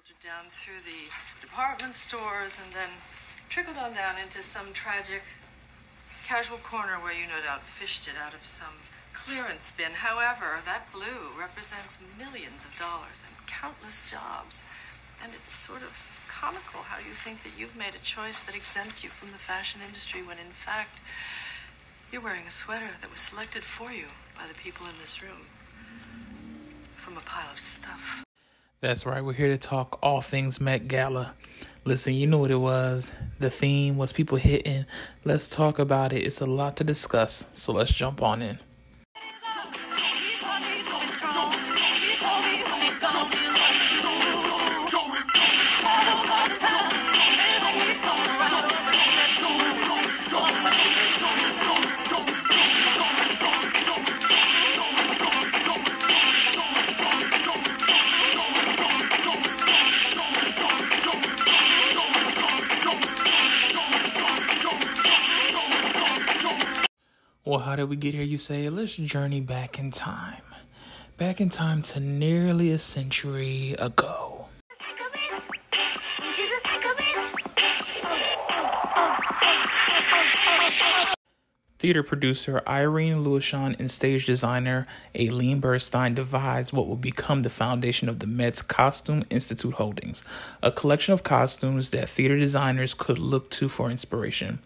filtered down through the department stores and then trickled on down into some tragic casual corner where you no doubt fished it out of some clearance bin. However, that blue represents millions of dollars and countless jobs. And it's sort of comical how you think that you've made a choice that exempts you from the fashion industry when in fact you're wearing a sweater that was selected for you by the people in this room from a pile of stuff. That's right, we're here to talk all things Met Gala. Listen, you know what it was. The theme was people hitting. Let's talk about it. It's a lot to discuss, so let's jump on in. Well, how did we get here? You say, let's journey back in time. Back in time to nearly a century ago. Theater producer Irene Lewisohn and stage designer Aline Bernstein devised what would become the foundation of the Met's Costume Institute Holdings, a collection of costumes that theater designers could look to for inspiration.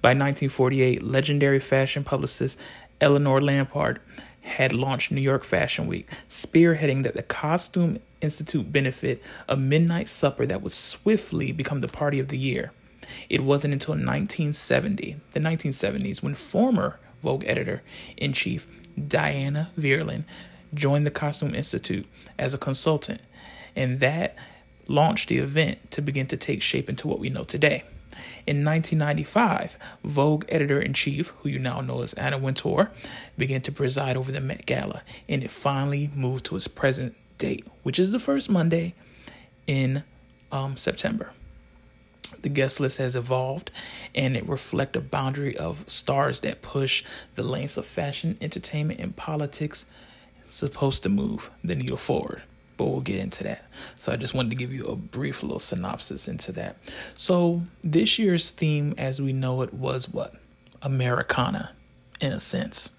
By 1948, legendary fashion publicist Eleanor Lambert had launched New York Fashion Week, spearheading that the Costume Institute benefit a midnight supper that would swiftly become the party of the year. It wasn't until 1970, the 1970s, when former Vogue editor in chief Diana Vreeland joined the Costume Institute as a consultant, and that launched the event to begin to take shape into what we know today. In 1995, Vogue editor in chief, who you now know as Anna Wintour, began to preside over the Met Gala, and it finally moved to its present date, which is the first Monday in um, September. The guest list has evolved and it reflects a boundary of stars that push the lanes of fashion, entertainment, and politics supposed to move the needle forward. But we'll get into that. So I just wanted to give you a brief little synopsis into that. So this year's theme, as we know it, was what? Americana, in a sense.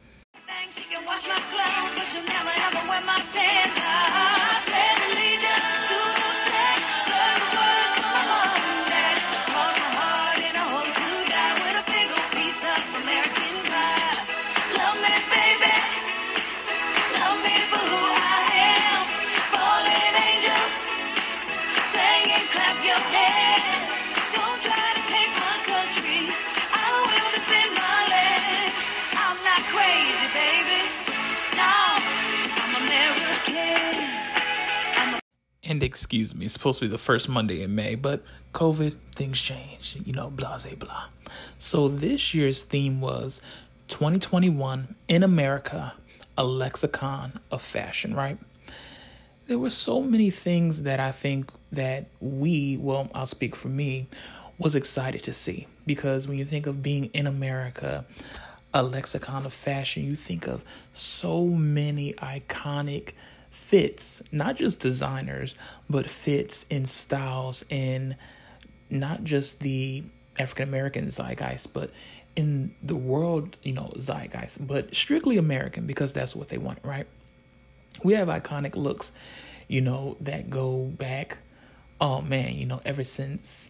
And excuse me, it's supposed to be the first Monday in May, but COVID, things change, you know, blah, blah, blah. So this year's theme was 2021 in America, a lexicon of fashion, right? There were so many things that I think that we, well, I'll speak for me, was excited to see because when you think of being in America, a lexicon of fashion, you think of so many iconic fits, not just designers, but fits in styles in not just the African American zeitgeist, but in the world, you know, zeitgeist, but strictly American because that's what they want, right? We have iconic looks, you know, that go back, oh man, you know, ever since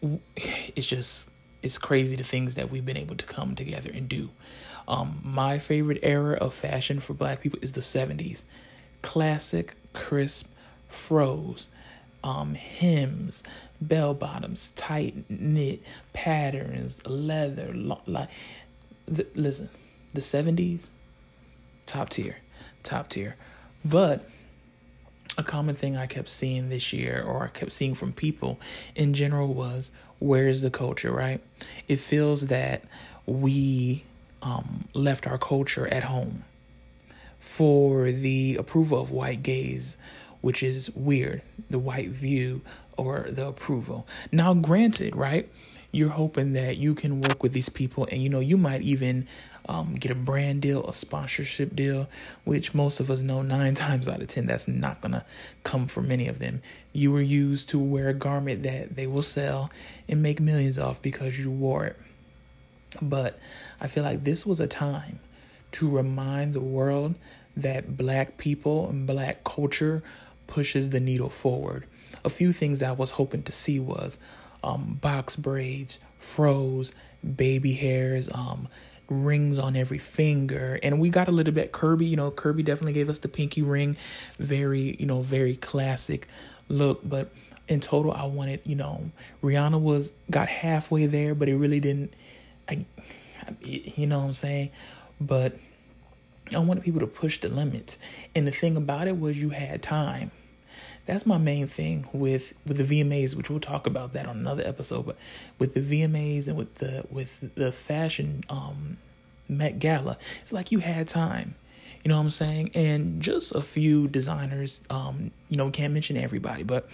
it's just it's crazy the things that we've been able to come together and do. Um, my favorite era of fashion for black people is the 70s classic, crisp froze, um, hems, bell bottoms, tight knit patterns, leather, lo- like. The, listen, the seventies, top tier, top tier. But a common thing I kept seeing this year, or I kept seeing from people in general, was where's the culture, right? It feels that we um, left our culture at home for the approval of white gaze, which is weird, the white view or the approval. Now, granted, right, you're hoping that you can work with these people and you know you might even um, get a brand deal a sponsorship deal which most of us know nine times out of ten that's not gonna come for many of them. You were used to wear a garment that they will sell and make millions off because you wore it. But i feel like this was a time to remind the world that black people and black culture pushes the needle forward a few things I was hoping to see was um, box braids, froze, baby hairs, um, rings on every finger. And we got a little bit Kerby, you know, Kerby definitely gave us the pinky ring. Very, you know, very classic look. But in total, I wanted, you know, Rihanna was got halfway there, but it really didn't. I, you know what I'm saying? But I wanted people to push the limits. And the thing about it was you had time that's my main thing with with the VMAs, which we'll talk about that on another episode. But with the VMAs and with the with the fashion um, Met Gala, it's like you had time. You know what I'm saying? And just a few designers, um, you know, can't mention everybody, but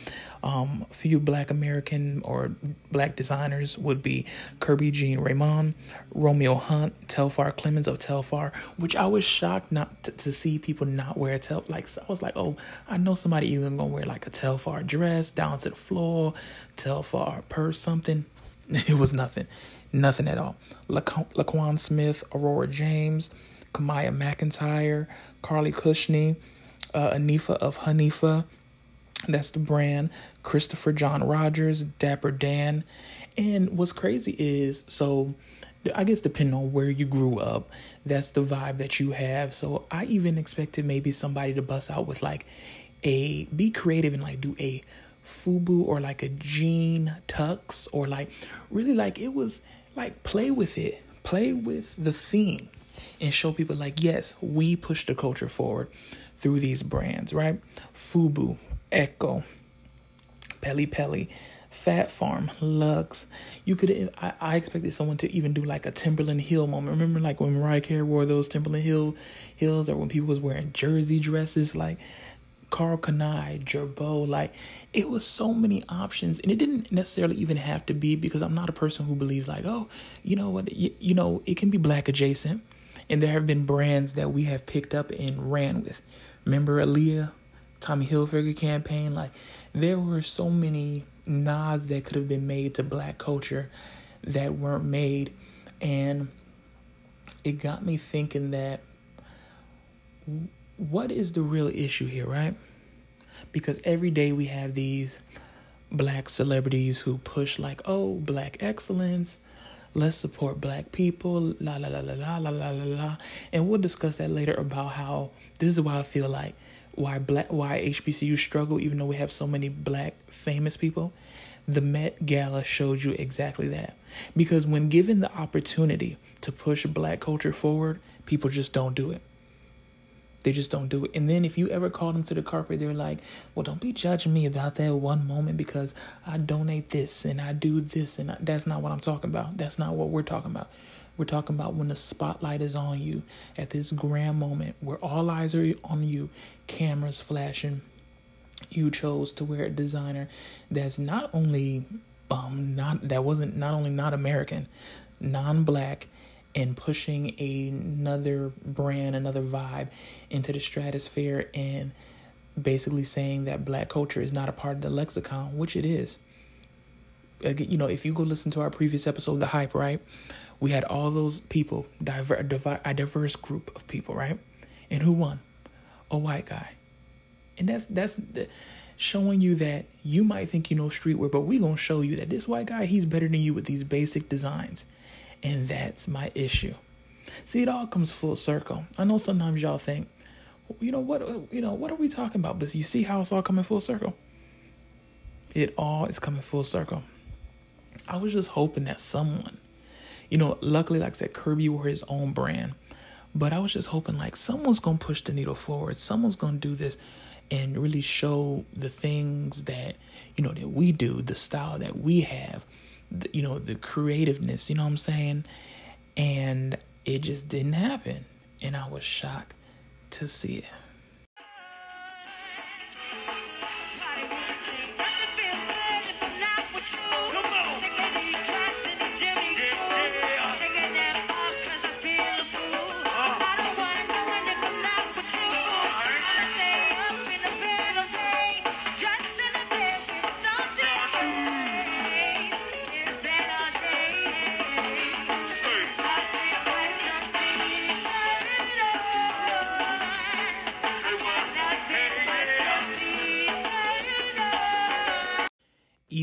um, a few black American or black designers would be Kerby Jean Raymond, Romeo Hunte, Telfar Clemens of Telfar, which I was shocked not to, to see people not wear a Telfar. Like, I was like, oh, I know somebody even gonna wear like a Telfar dress down to the floor, Telfar purse, something. It was nothing, nothing at all. LaQuan Smith, Aurora James, Kamaya McIntyre, Carly Cushnie, uh, Anifa of Hanifa. That's the brand. Christopher John Rogers, Dapper Dan. And what's crazy is so I guess depending on where you grew up, that's the vibe that you have. So I even expected maybe somebody to bust out with like a be creative and like do a fubu or like a jean tux or like really like it was like play with it. Play with the theme and show people like, yes, we push the culture forward through these brands, right? Fubu, Ecko Pelle Pelle, Phat Farm, Lux. You could I, I expected someone to even do like a Timberland Hill moment. Remember like when Mariah Carey wore those Timberland Hill heels or when people was wearing jersey dresses like Karl Kani, Girbaud, like it was so many options, and it didn't necessarily even have to be because I'm not a person who believes like, oh, you know what, you, you know, it can be black adjacent. And there have been brands that we have picked up and ran with. Remember Aaliyah, Tommy Hilfiger campaign? Like there were so many nods that could have been made to black culture that weren't made. And it got me thinking that what is the real issue here, right? Because every day we have these black celebrities who push like, oh, black excellence, let's support black people, la la la la la la la la la. And we'll discuss that later about how this is why I feel like why black why HBCU struggle even though we have so many black famous people. The Met Gala showed you exactly that. Because when given the opportunity to push black culture forward, people just don't do it. They just don't do it. And then if you ever call them to the carpet, they're like, well, don't be judging me about that one moment because I donate this and I do this. And I, that's not what I'm talking about. That's not what we're talking about. We're talking about when the spotlight is on you at this grand moment where all eyes are on you, cameras flashing. You chose to wear a designer that's not only um not that wasn't not only not American, non-black, and pushing another brand, another vibe into the stratosphere and basically saying that black culture is not a part of the lexicon, which it is. You know, if you go listen to our previous episode, The Hype, right? We had all those people, diver, a diverse group of people, right? And who won? A white guy. And that's that's showing you that you might think you know streetwear, but we gonna show you that this white guy, he's better than you with these basic designs. And that's my issue. See, it all comes full circle. I know sometimes y'all think, you know what, you know what are we talking about? But you see how it's all coming full circle. It all is coming full circle. I was just hoping that someone, you know, luckily, like I said, Kerby wore his own brand, but I was just hoping like someone's gonna push the needle forward. Someone's gonna do this and really show the things that you know that we do, the style that we have, you know, the creativeness, you know what I'm saying? And it just didn't happen. And I was shocked to see it.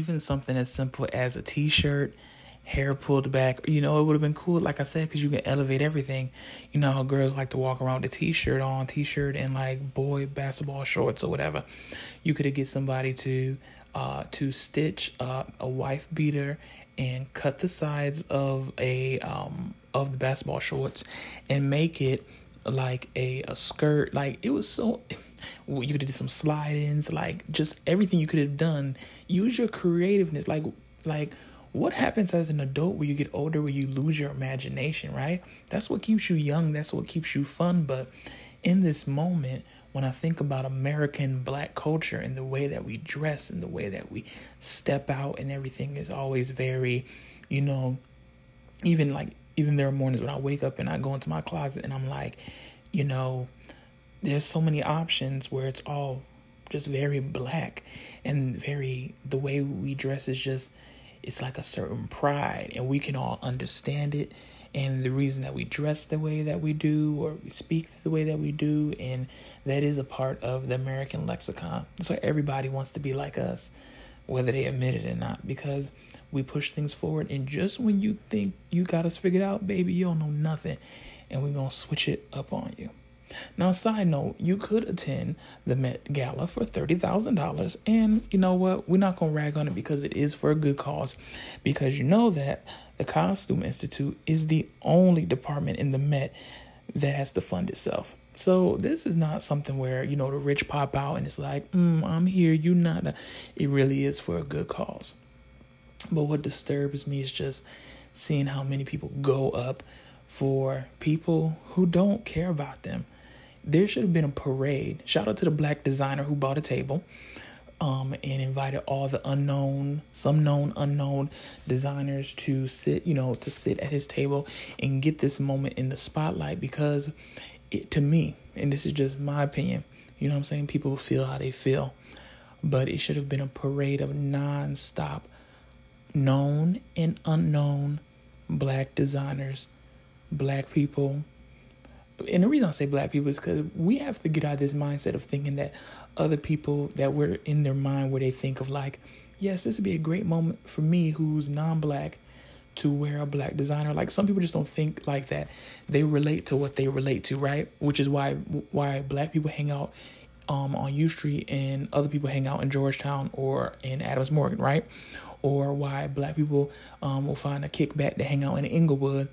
Even something as simple as a t-shirt hair pulled back you know it would have been cool like i said because you can elevate everything. You know how girls like to walk around with a t-shirt on t-shirt and like boy basketball shorts or whatever. You could have get somebody to uh to stitch uh, a wife beater and cut the sides of a um of the basketball shorts and make it like a, a skirt. Like it was so you could have did some slide-ins like just everything you could have done. Use your creativeness. Like like what happens as an adult when you get older where you lose your imagination right? That's what keeps you young. That's what keeps you fun. But in this moment when i think about american black culture and the way that we dress and the way that we step out and everything is always very you know even like even there are mornings when i wake up and i go into my closet and i'm like you know there's so many options where it's all just very black and very the way we dress is just it's like a certain pride and we can all understand it and the reason that we dress the way that we do or we speak the way that we do and that is a part of the American lexicon. So everybody wants to be like us whether they admit it or not because we push things forward and just when you think you got us figured out, baby, you don't know nothing and we're going to switch it up on you. Now, side note, you could attend the Met Gala for $30,000. And you know what? We're not going to rag on it because it is for a good cause. Because you know that the Costume Institute is the only department in the Met that has to fund itself. So this is not something where, you know, the rich pop out and it's like, mm, I'm here, you not. It really is for a good cause. But what disturbs me is just seeing how many people go up for people who don't care about them there should have been a parade. Shout out to the black designer who bought a table um, and invited all the unknown, some known, unknown designers to sit, you know, to sit at his table and get this moment in the spotlight because it, to me, and this is just my opinion, you know what I'm saying? People feel how they feel. But it should have been a parade of non-stop known and unknown black designers, black people, and the reason I say black people is because we have to get out of this mindset of thinking that other people that we're in their mind where they think of like, yes, this would be a great moment for me who's non-black to wear a black designer. Like some people just don't think like that. They relate to what they relate to, right? Which is why why black people hang out um, on U Street and other people hang out in Georgetown or in Adams Morgan, right? Or why black people um, will find a kickback to hang out in Inglewood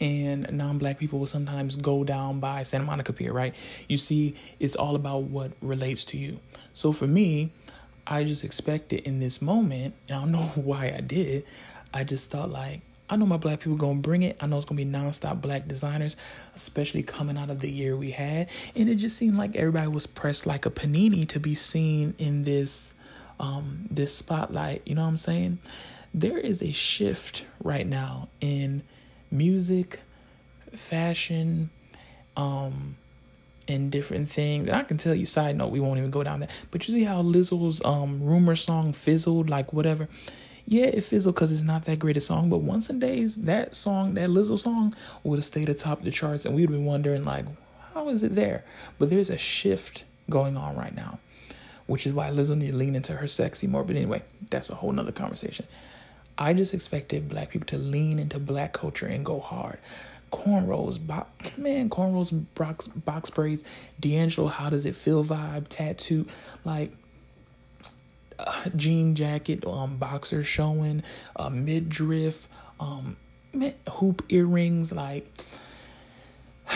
and non-black people will sometimes go down by Santa Monica Pier, right? You see, it's all about what relates to you. So for me, I just expected in this moment, and I don't know why I did. I just thought like, I know my black people gonna bring it. I know it's gonna be nonstop black designers, especially coming out of the year we had. And it just seemed like everybody was pressed like a panini to be seen in this um this spotlight. You know what I'm saying? There is a shift right now in music, fashion, um, and different things. And I can tell you, side note, we won't even go down that. But you see how Lizzo's um rumor song fizzled, like whatever. Yeah, it fizzled because it's not that great a song. But once in days, that song, that Lizzo song, would have stayed atop the charts, and we'd been wondering like, how is it there? But there's a shift going on right now, which is why Lizzo need to lean into her sexy more. But anyway, that's a whole nother conversation. I just expected black people to lean into black culture and go hard. Cornrows, box, man, cornrows, box, box braids, D'Angelo, how does it feel vibe, tattoo, like uh, jean jacket, um, boxer showing, uh, midriff, um, hoop earrings, like.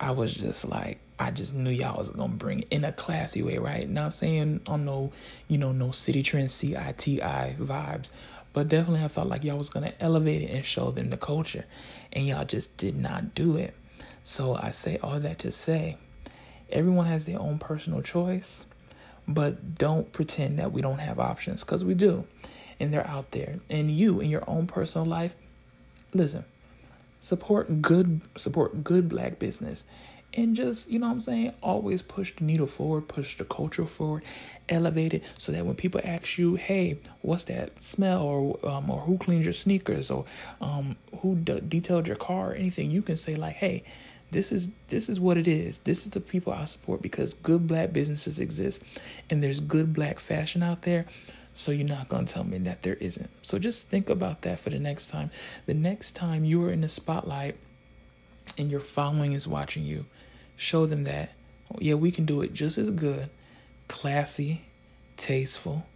I was just like, I just knew y'all was gonna bring it in a classy way, right? Not saying on no, you know, no Citi Trend C I T I vibes, but definitely, I felt like y'all was gonna elevate it and show them the culture, and y'all just did not do it. So I say all that to say, everyone has their own personal choice, but don't pretend that we don't have options because we do, and they're out there. And you, in your own personal life, listen, support good, support good black business and just you know what i'm saying always push the needle forward push the culture forward elevate it so that when people ask you hey what's that smell? or um, or who cleans your sneakers? or um, who de- detailed your car? or anything you can say like hey this is this is what it is. This is the people i support because good black businesses exist and there's good black fashion out there. So you're not going to tell me that there isn't. So just think about that for the next time. The next time you're in the spotlight and your following is watching you, show them that, yeah, we can do it just as good, classy, tasteful,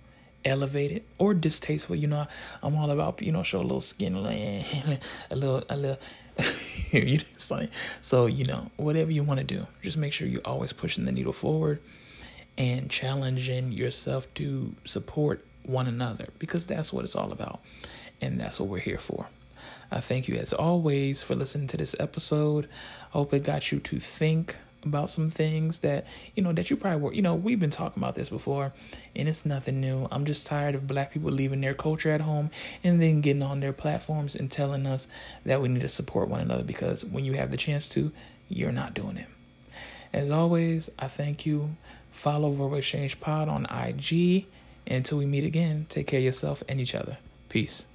elevated, or distasteful. You know, I'm all about, you know, show a little skin, a little, a little. you know, so you know, whatever you want to do, just make sure you're always pushing the needle forward and challenging yourself to support one another because that's what it's all about. And that's what we're here for. I thank you as always for listening to this episode. I hope it got you to think about some things that you know that you probably were you know we've been talking about this before and it's nothing new i'm just tired of black people leaving their culture at home and then getting on their platforms and telling us that we need to support one another because when you have the chance to you're not doing it as always i thank you follow verbal exchange pod on ig until we meet again, take care of yourself and each other. Peace.